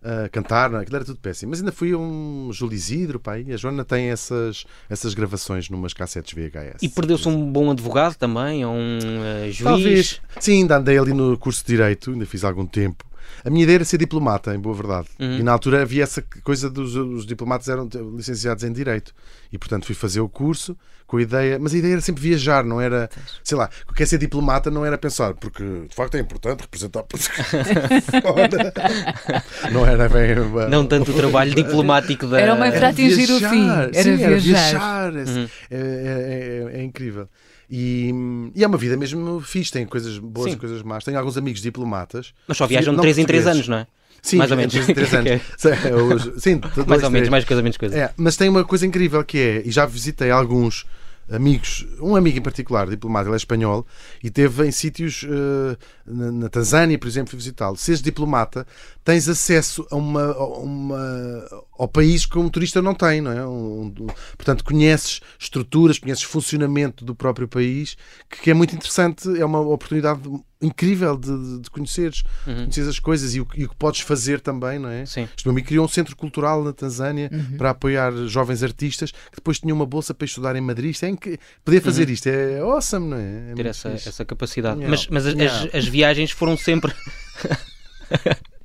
Ah, cantar, não, aquilo era tudo péssimo. Mas ainda fui a um Júlio Isidro, e a Joana tem essas, essas gravações numas cassetes VHS. E perdeu-se um bom advogado também, ou um eh, juiz. Talvez. Sim, ainda andei ali no curso de Direito, ainda fiz algum tempo. A minha ideia era ser diplomata, em boa verdade. Uhum. E na altura havia essa coisa dos os diplomatas eram licenciados em Direito. E portanto fui fazer o curso com a ideia. Mas a ideia era sempre viajar, não era. Sei lá, o que é ser diplomata não era pensar, porque de facto é importante representar Portugal. Não era bem. Não tanto o trabalho diplomático da. Era uma para atingir o viajar. fim. Era Sim, era viajar. viajar. É, Uhum. é, é- é incrível. E, e é uma vida mesmo fixe, tem coisas boas e coisas más. Tenho alguns amigos diplomatas. Mas só viajam de não 3 em 3 portugueses. anos, não é? Sim, Mais ou menos. hoje- Sim, Mais ou menos, mais coisa, menos coisa. É, mas tem uma coisa incrível que é, e já visitei alguns amigos, um amigo em particular, diplomata, ele é espanhol, e teve em sítios eh, na, na Tanzânia, por exemplo, fui visitá-lo. Seres diplomata, tens acesso a uma, a uma- ao país que um turista não tem, não é? Um- um- portanto, conheces estruturas, conheces funcionamento do próprio país, que, que é muito interessante, é uma oportunidade incrível de, de- de conheceres, Uhum. conheceres as coisas e o, que- e o que podes fazer também, não é? Sim. Este meu amigo criou um centro cultural na Tanzânia Uhum. para apoiar jovens artistas que depois tinham uma bolsa para estudar em Madrid. Isto é inc... Poder fazer isto é awesome, não é? é Ter essa, essa capacidade. Yeah. Mas, mas as, as- as viagens foram sempre.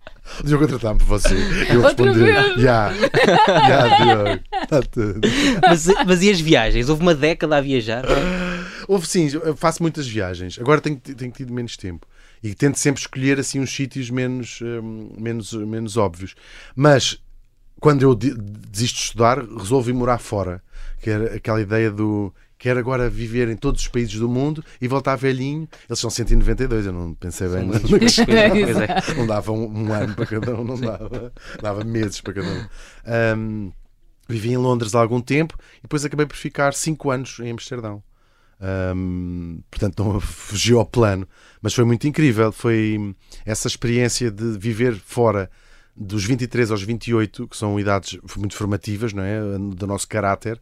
Diogo contratar-me por você. Eu Outra respondi: vez? Já, já, Diogo, está tudo. Mas, mas e as viagens? Houve uma década a viajar? Houve sim, eu faço muitas viagens. Agora tenho, tenho tido menos tempo. E tento sempre escolher assim uns sítios menos, hum, menos, menos óbvios. Mas quando eu de- desisto de estudar, resolvi morar fora. Que era aquela ideia do quero agora viver em todos os países do mundo e voltar velhinho. Eles são 192, eu não pensei bem. pois é. Não dava um, um ano para cada um, não dava. Dava meses para cada um. Hum, vivi em Londres há algum tempo e depois acabei por ficar 5 anos em Amsterdão. Hum, portanto, não fugiu ao plano, mas foi muito incrível. Foi essa experiência de viver fora dos 23 aos 28, que são idades muito formativas, não é? Do nosso caráter.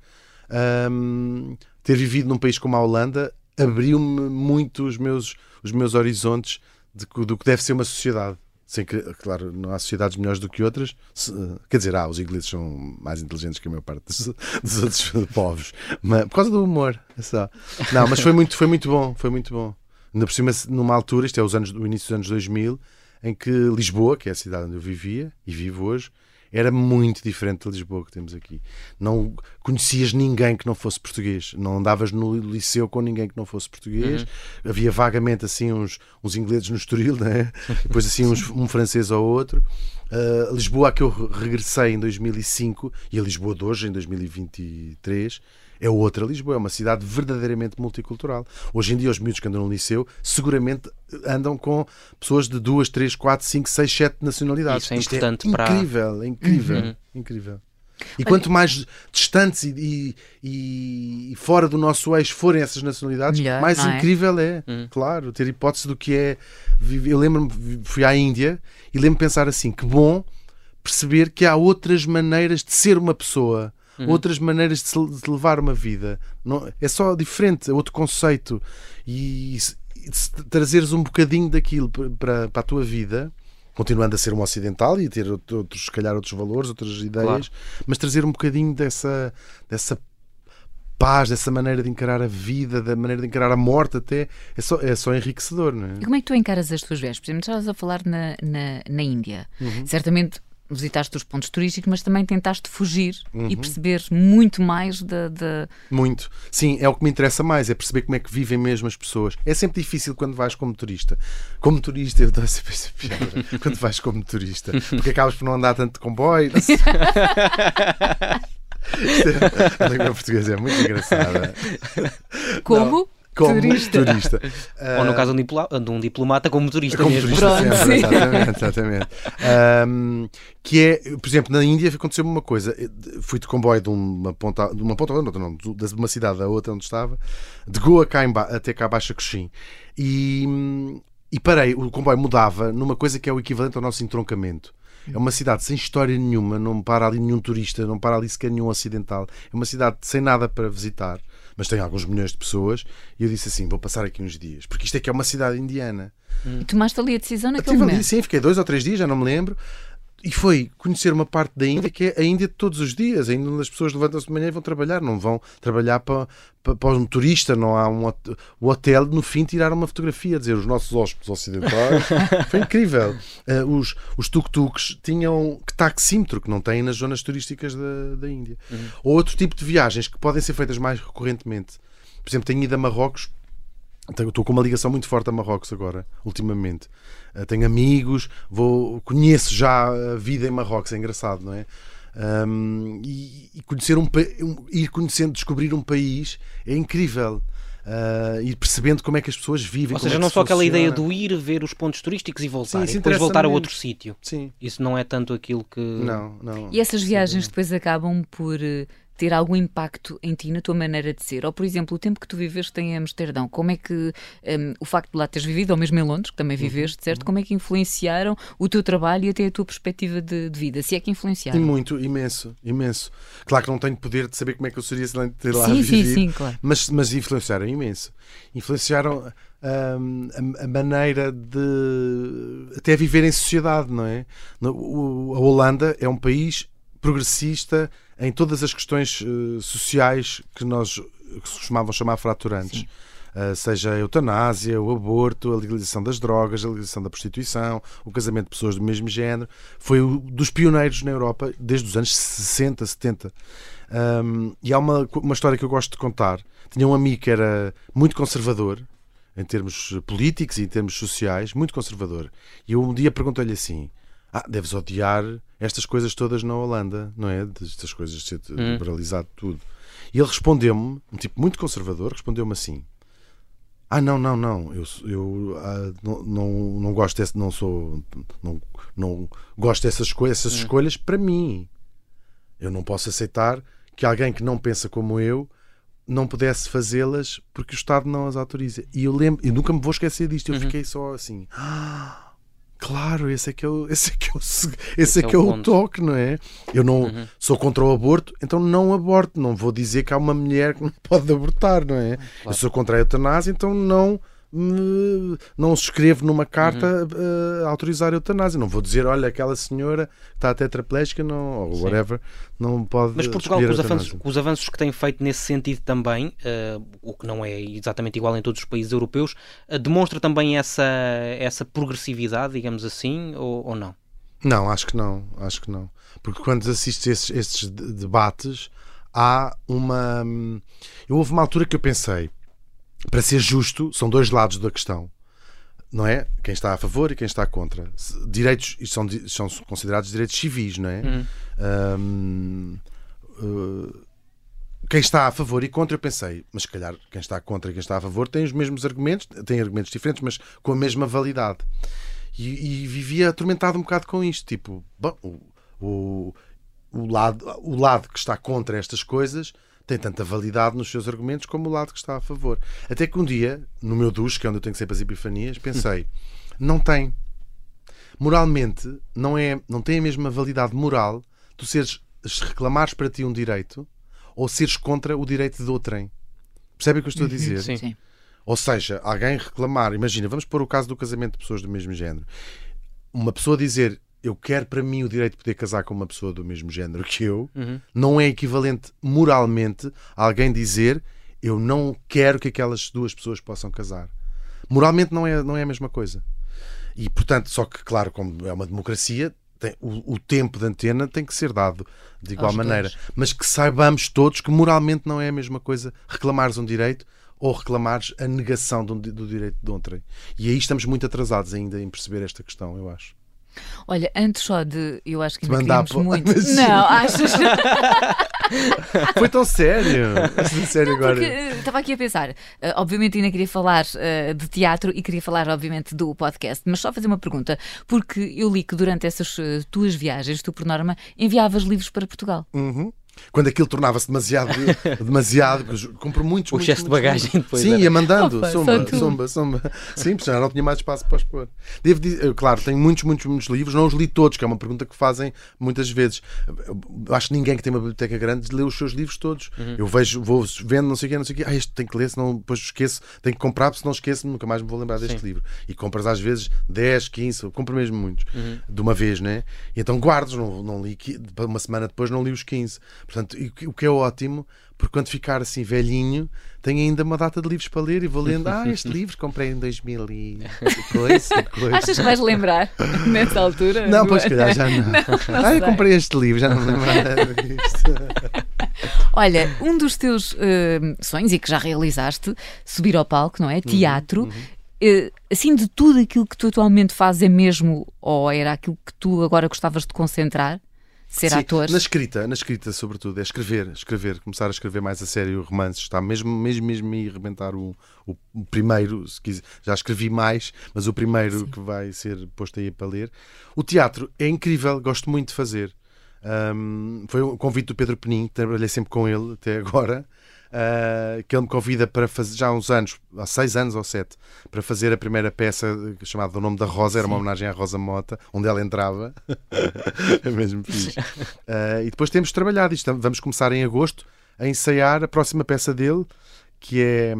Hum, ter vivido num país como a Holanda abriu-me muito os meus, os meus horizontes de do que deve ser uma sociedade. Sem que, claro, não há sociedades melhores do que outras. Se- quer dizer, há, os ingleses são mais inteligentes que a maior parte dos, dos outros povos. Mas, por causa do humor, é só. Não, mas foi muito, foi muito bom, foi muito bom. Ainda por cima, numa altura, isto é os anos, o início dos anos 2000, em que Lisboa, que é a cidade onde eu vivia e vivo hoje, era muito diferente da Lisboa que temos aqui. Não conhecias ninguém que não fosse português. Não andavas no liceu com ninguém que não fosse português. Havia vagamente assim uns, uns ingleses no Estoril, né? depois assim uns, um francês ou outro. Uh, Lisboa, a que eu regressei em 2005, e a Lisboa de hoje, em 2023, é outra Lisboa, é uma cidade verdadeiramente multicultural. Hoje em dia, os miúdos que andam no liceu seguramente andam com pessoas de duas, três, quatro, cinco, seis, sete nacionalidades. Isso é Isto importante para- incrível, é incrível, Uhum. incrível. E quanto mais distantes e, e- e fora do nosso eixo forem essas nacionalidades, Melhor, mais é? incrível é. Hum. Claro, ter hipótese do que é. Eu lembro-me, fui à Índia e lembro-me de pensar assim: que bom perceber que há outras maneiras de ser uma pessoa, outras maneiras de, se, de levar uma vida. Não, é só diferente, é outro conceito. E, se- e se trazeres um bocadinho daquilo para- para, a tua vida. Continuando a ser um ocidental e ter out- outros, se calhar, outros valores, outras ideias, mas trazer um bocadinho dessa, dessa paz, dessa maneira de encarar a vida, da maneira de encarar a morte até, é só, é só enriquecedor, não é? E como é que tu encaras as tuas viagens? Por exemplo, estavas a falar na, na, na Índia. Uhum. Certamente visitaste os pontos turísticos, mas também tentaste fugir Uhum. e perceber muito mais da. da- Muito. Sim, é o que me interessa mais, é perceber como é que vivem mesmo as pessoas. É sempre difícil quando vais como turista. Como turista, eu dou sempre essa piada. quando vais como turista. Porque acabas por não andar tanto de comboio. Não A língua portuguesa é muito engraçada. Como? Como Turista. turista. Ou no Ah, caso de um um diplomata como turista Como mesmo. turista Pronto, sempre, exatamente, exatamente. Ahm, que é, por exemplo, na Índia aconteceu-me uma coisa. Fui de comboio de uma ponta, de uma ponta a outra, não, de uma cidade a outra onde estava, de Goa cá em até cá abaixo a Coxim. E, e parei, o comboio mudava numa coisa que é o equivalente ao nosso entroncamento. É uma cidade sem história nenhuma, não para ali nenhum turista, não para ali sequer nenhum ocidental. É uma cidade sem nada para visitar, mas tem alguns milhões de pessoas. E eu disse assim: vou passar aqui uns dias, porque isto é que é uma cidade indiana. E tomaste ali a decisão naquele Estive ali, momento. sim, fiquei dois ou três dias, já não me lembro. E foi conhecer uma parte da Índia que é a Índia de todos os dias. Ainda onde as pessoas levantam-se de manhã e vão trabalhar, não vão trabalhar para, para, para um turista. Não há um o hotel, no fim, tirar uma fotografia, dizer os nossos hóspedes ocidentais. foi incrível. Eh, os os tuk-tuks tinham que taxímetro, que não têm nas zonas turísticas da, da Índia. Ou outro tipo de viagens que podem ser feitas mais recorrentemente. Por exemplo, tenho ido a Marrocos Estou com uma ligação muito forte a Marrocos agora, ultimamente. Uh, Tenho amigos, vou, conheço já a vida em Marrocos, é engraçado, não é? Um, e, e conhecer um, um- ir conhecendo, descobrir um país é incrível. Uh, ir percebendo como é que as pessoas vivem. Ou como seja, é que não se só aquela ideia do ir ver os pontos turísticos e voltar, Sim, e depois voltar a outro sítio. Sim, Isso não é tanto aquilo que. não, não. E essas viagens depois acabam por eh, ter algum impacto em ti, na tua maneira de ser? Ou, por exemplo, o tempo que tu viveste em Amsterdão, como é que em, o facto de lá teres vivido, ou mesmo em Londres, que também Uhum, viveste, certo? Como é que influenciaram o teu trabalho e até a tua perspectiva de, de vida? Se é que E influenciaram? muito, imenso, imenso. Claro que não tenho poder de saber como é que eu seria se não ter lá sim, sim, vivido. sim, claro. mas, mas influenciaram imenso. Influenciaram hum, a, a maneira de até viver em sociedade, não é? O- A Holanda é um país progressista em todas as questões eh, sociais que nós costumavam chamar fraturantes. uh, seja a eutanásia, o aborto, a legalização das drogas, a legalização da prostituição, o casamento de pessoas do mesmo género. Foi um dos pioneiros na Europa desde os anos 60, 70. Um, e há uma, uma história que eu gosto de contar. Tinha um amigo que era muito conservador, em termos políticos e em termos sociais, muito conservador. E eu um dia perguntei-lhe assim: Ah, deves odiar estas coisas todas na Holanda, não é? Estas coisas de ser hum. liberalizado tudo. E ele respondeu-me, um tipo muito conservador, respondeu-me assim: Ah, não, não, não, eu, eu ah, não, não, não gosto desse, não sou, não, não gosto dessas escolhas, essas hum. escolhas para mim. Eu não posso aceitar que alguém que não pensa como eu não pudesse fazê-las porque o Estado não as autoriza. E eu lembro, e nunca me vou esquecer disto, eu uhum. fiquei só assim. Ah, claro, esse é que é o, esse é que é o, esse, esse é, que é, o, toque, não é? Eu não uhum. sou contra o aborto, então não aborto. Não vou dizer que há uma mulher que não pode abortar, não é? Claro. Eu sou contra a eutanásia, então não não se escreve numa carta uhum. uh, a autorizar a eutanásia. Não vou dizer, olha, aquela senhora está tetraplégica não, ou Sim. whatever, não pode. Mas Portugal, com os, avanços, com os avanços que tem feito nesse sentido também, uh, o que não é exatamente igual em todos os países europeus, uh, demonstra também essa, essa progressividade, digamos assim, ou, ou não? Não, acho que não, acho que não. Porque quando assistes esses, esses debates, há uma. Hum, eu houve uma altura que eu pensei para ser justo, são dois lados da questão. Não é? Quem está a favor e quem está contra. Direitos, isto são, são considerados direitos civis, não é? Uhum. Um, uh, quem está a favor e contra, eu pensei, mas se calhar quem está contra e quem está a favor tem os mesmos argumentos, tem argumentos diferentes, mas com a mesma validade. E, e vivia atormentado um bocado com isto. Tipo, bom, o, o, o, lado, o lado que está contra estas coisas tem tanta validade nos seus argumentos como o lado que está a favor. Até que um dia, no meu duche, que é onde eu tenho sempre as epifanias, pensei, não tem. Moralmente, não, é, não tem a mesma validade moral tu seres reclamares para ti um direito ou seres contra o direito de outrem. Percebe o que eu estou a uhum. dizer? Sim. Sim. Ou seja, alguém reclamar, imagina, vamos pôr o caso do casamento de pessoas do mesmo género. Uma pessoa dizer eu quero para mim o direito de poder casar com uma pessoa do mesmo género que eu, uhum. não é equivalente moralmente a alguém dizer eu não quero que aquelas duas pessoas possam casar. Moralmente não é, não é a mesma coisa. E portanto, só que, claro, como é uma democracia, tem, o, o, tempo de antena tem que ser dado de igual Aos maneira. Mas que saibamos todos que moralmente não é a mesma coisa reclamares um direito ou reclamares a negação do, do direito de outrem. E aí estamos muito atrasados ainda em perceber esta questão, eu acho. Olha, antes só de. Eu acho que ainda queríamos muito. Mas... Não, achas. Foi tão sério. sério Não, agora. Eh, estava aqui a pensar. Uh, obviamente ainda queria falar uh, de teatro e queria falar, obviamente, do podcast, mas só fazer uma pergunta, porque eu li que durante essas uh, tuas viagens, tu, por norma, enviavas livros para Portugal. Uhum quando aquilo tornava-se demasiado, demasiado, compro muitos. O excesso de bagagem depois. Sim, era. ia mandando, Opa, somba, somba, somba. Sim, porque já não tinha mais espaço para expor. Devo dizer, claro, tenho muitos, muitos, muitos livros, não os li todos, que é uma pergunta que fazem muitas vezes. Eu acho que ninguém que tem uma biblioteca grande lê os seus livros todos. Uhum. Eu vejo, vou vendo, não sei o quê, não sei o quê. Ah, este tem que ler, senão depois esqueço, tenho que comprar, porque se não esqueço, nunca mais me vou lembrar deste Sim. livro. E compras às vezes 10, 15, compro mesmo muitos, uhum. de uma vez, né? E então guardo, não, não li, uma semana depois não li os 15. Portanto, o que é ótimo, porque quando ficar assim velhinho, tenho ainda uma data de livros para ler e vou lendo. Ah, este livro comprei em 2000 e depois. Achas que vais lembrar nessa altura? Não, pois calhar já não. não, não ah, eu comprei este livro, já não lembro nada disto. Olha, um dos teus uh, sonhos e que já realizaste, subir ao palco, não é? Uhum, Teatro. Uhum, uhum. Uh, assim, de tudo aquilo que tu atualmente fazes é mesmo, ou era aquilo que tu agora gostavas de concentrar? Ser Sim, ator? Na escrita, na escrita, sobretudo, é escrever, escrever, começar a escrever mais a sério romances. Está mesmo, mesmo, mesmo a arrebentar o, o, o, primeiro, se quiser. Já escrevi mais, mas o primeiro Sim. que vai ser posto aí para ler. O teatro é incrível, gosto muito de fazer. Um, foi um convite do Pedro Penin, trabalhei sempre com ele até agora uh, que ele me convida para fazer, já há uns anos, há seis anos ou sete, para fazer a primeira peça chamada O Nome da Rosa, era uma homenagem à Rosa Mota, onde ela entrava. é mesmo fixe. Uh, e depois temos trabalhado isto. Vamos começar em agosto a ensaiar a próxima peça dele, que é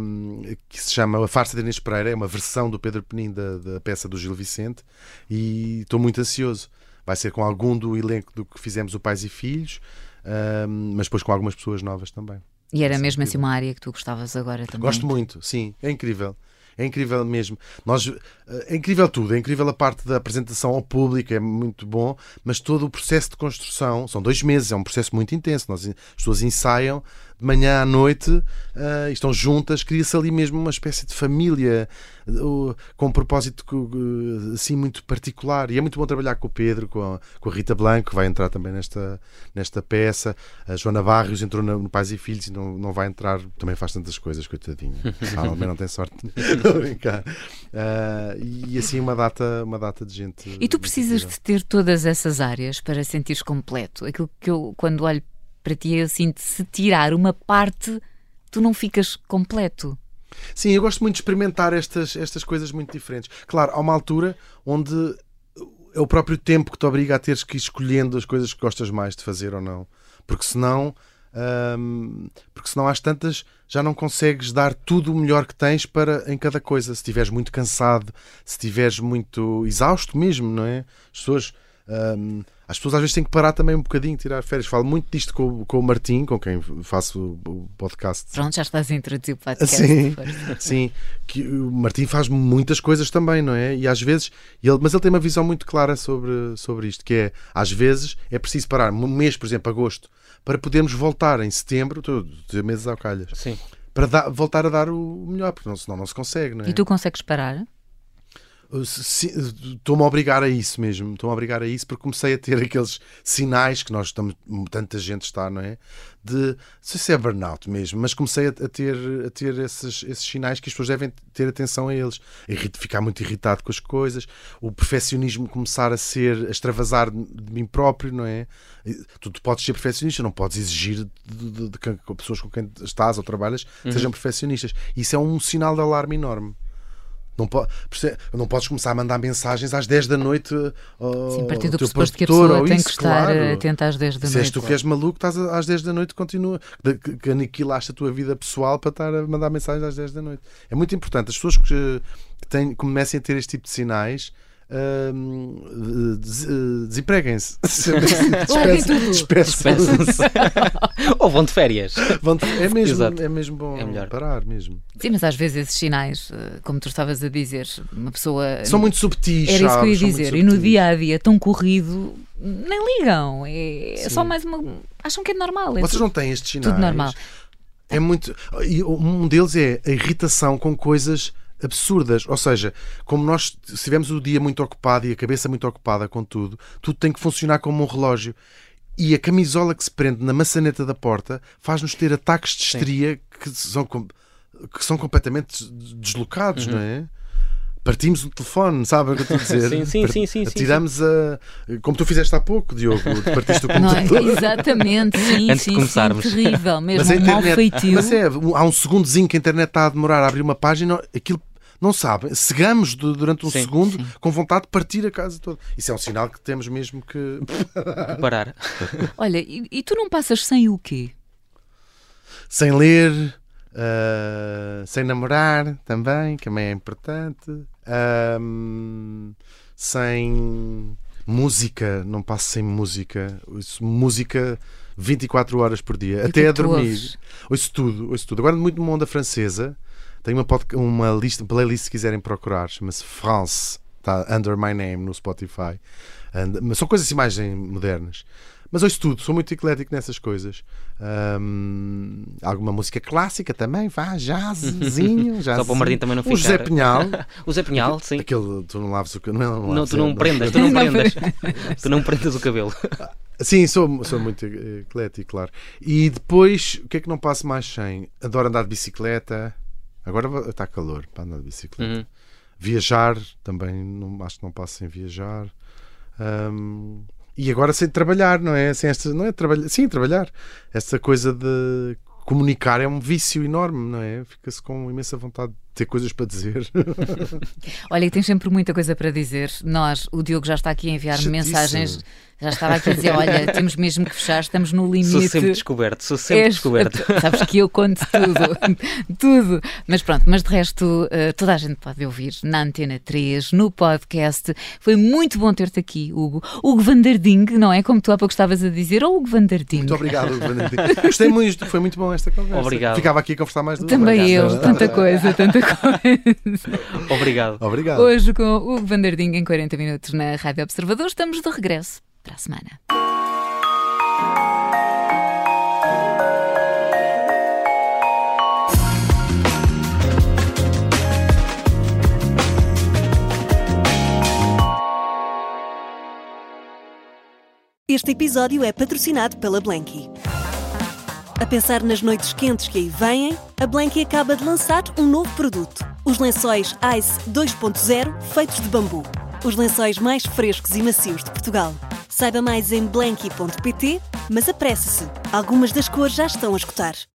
que se chama A Farsa de Inês Pereira, é uma versão do Pedro Penin da, da peça do Gil Vicente e estou muito ansioso. Vai ser com algum do elenco do que fizemos o Pais e Filhos, uh, mas depois com algumas pessoas novas também. E era mesmo assim uma área que tu gostavas agora também? Gosto muito, sim, é incrível. É incrível mesmo. Nós, eh, é incrível tudo. É incrível a parte da apresentação ao público, é muito bom, mas todo o processo de construção, são dois meses, é um processo muito intenso. Nós, as pessoas ensaiam de manhã à noite, uh, estão juntas, cria-se ali mesmo uma espécie de família uh, com um propósito uh, assim muito particular. E é muito bom trabalhar com o Pedro, com a, com a Rita Blanco, que vai entrar também nesta, nesta peça. A Joana Barrios entrou no, no Pais e Filhos e não, não vai entrar, também faz tantas coisas, coitadinho. Também não tem sorte. brincar. e assim uma data, uma data de gente. E tu precisas de ter todas essas áreas para sentires completo. Aquilo que eu, quando olho para ti eu sinto se tirar uma parte, tu não ficas completo. Sim, eu gosto muito de experimentar estas, estas coisas muito diferentes. Claro, há uma altura onde é o próprio tempo que te obriga a teres que ir escolhendo as coisas que gostas mais de fazer ou não. Porque senão, hum, porque senão às tantas já não consegues dar tudo o melhor que tens para em cada coisa. Se estiveres muito cansado, se estiveres muito exausto mesmo, não é? As pessoas um, as pessoas às vezes têm que parar também um bocadinho, tirar férias. Falo muito disto com, com o Martim, com quem faço o, podcast. Pronto, já estás a introduzir o podcast. Sim, sim que o Martim faz muitas coisas também, não é? E às vezes, ele, mas ele tem uma visão muito clara sobre, sobre isto, que é, às vezes, é preciso parar um mês, por exemplo, agosto, para podermos voltar em setembro, dois meses ao calhas. Sim. Para dar, voltar a dar o melhor, porque senão não se consegue, não é? E tu consegues parar? Estou-me a obrigar a isso mesmo, estou-me a obrigar a isso porque comecei a ter aqueles sinais que nós estamos, tanta gente está, não é? De, não sei se é burnout mesmo, mas comecei a, ter, a ter esses, esses sinais que as pessoas devem ter atenção a eles. Ficar muito irritado com as coisas, o perfeccionismo começar a ser, a extravasar de, de mim próprio, não é? Tu, tu, podes ser perfeccionista, não podes exigir de, de, de, de pessoas com quem estás ou trabalhas uhum. sejam perfeccionistas. Isso é um sinal de alarme enorme. Não, po não podes começar a mandar mensagens às 10 da noite ao, Sim, a partir do pressuposto que a pessoa tem isso, que estar claro. atenta às 10 da noite. Se és tu que és maluco, estás às 10 da noite continua. Que, que aniquilaste a tua vida pessoal para estar a mandar mensagens às 10 da noite. É muito importante. As pessoas que, que têm, comecem a ter este tipo de sinais Uh, desempreguem-se. Despeçam-se. Ou vão de férias. Vão de... É, mesmo, é mesmo bom é melhor. parar mesmo. Sim, mas às vezes esses sinais, eh, como tu estavas a dizer, uma pessoa. São muito subtis. Era isso que eu ia dizer. E no dia a dia, tão corrido, nem ligam. É, é só mais uma. Acham que é normal. É Vocês tudo, não têm estes sinais. Tudo normal. É muito. E um deles é a irritação com coisas absurdas. Ou seja, como nós tivemos o dia muito ocupado e a cabeça muito ocupada com tudo, tudo tem que funcionar como um relógio. E a camisola que se prende na maçaneta da porta faz-nos ter ataques de histeria que são, que são completamente deslocados, uhum. não é? partimos o telefone, sabe o que eu estou a dizer? sim, sim, sim, sim. Atiramos a. Como tu fizeste há pouco, Diogo, partiste o computador. Não, exatamente, sim, Antes sim, de começarmos. Sim, terrível, mesmo mas um internet, mal feitio. Mas é, há um segundozinho que a internet está a demorar a abrir uma página, aquilo não sabem, cegamos durante um sim, segundo sim. com vontade de partir a casa toda. Isso é um sinal que temos mesmo que parar. Olha, e, e, tu não passas sem o quê? Sem ler, uh, sem namorar também, que também é importante, uh, sem música, não passo sem música. Isso, música 24 horas por dia, e até a dormir. Ouço tudo, ouço tudo. Agora muito uma onda francesa tenho uma, uma lista, playlist se quiserem procurar, chama-se France, está Under My Name no Spotify. And, mas são coisas assim mais modernas. Mas ouço tudo, sou muito eclético nessas coisas. Um, alguma música clássica também, vá, jazzzinho. Só para o Martim também não ficar. O José Pinhal. o Zé Pinhal, sim. Aquele, tu não laves o cabelo. Não, não, tu não prendas, tu não prendas. tu não prendas o cabelo. Sim, sou, sou muito eclético, claro. E depois, o que é que não passo mais sem? Adoro andar de bicicleta. Agora está calor para andar de bicicleta. Uhum. Viajar também, não, acho que não passo sem viajar. Um, e agora sem trabalhar, não é? Sem esta, não é trabalhar, sim, trabalhar. Essa coisa de comunicar é um vício enorme, não é? Fica-se com imensa vontade de ter coisas para dizer. Olha, e tens sempre muita coisa para dizer. Nós, o Diogo já está aqui a enviar mensagens já estava aqui a dizer: olha, temos mesmo que fechar, estamos no limite. Sou sempre descoberto, sou sempre És, descoberto. Sabes que eu conto tudo, tudo. Mas pronto, mas de resto, uh, toda a gente pode ouvir na Antena 3, no podcast. Foi muito bom ter-te aqui, Hugo. Hugo Vanderding, não é? Como tu há pouco estavas a dizer, ou Hugo Vanderding. Muito obrigado, Hugo Vanderding. Gostei muito, foi muito bom esta conversa. Obrigado. Ficava aqui a conversar mais do Também obrigado. eu, tanta coisa, tanta coisa. Obrigado. Obrigado. Hoje com Hugo Vanderding em 40 minutos na Rádio Observador, estamos de regresso para a semana. Este episódio é patrocinado pela Blanky. A pensar nas noites quentes que aí vêm, a Blanky acaba de lançar um novo produto: os lençóis Ice 2.0 feitos de bambu. Os lençóis mais frescos e macios de Portugal. Saiba mais em blanky.pt, mas apresse-se, algumas das cores já estão a escutar.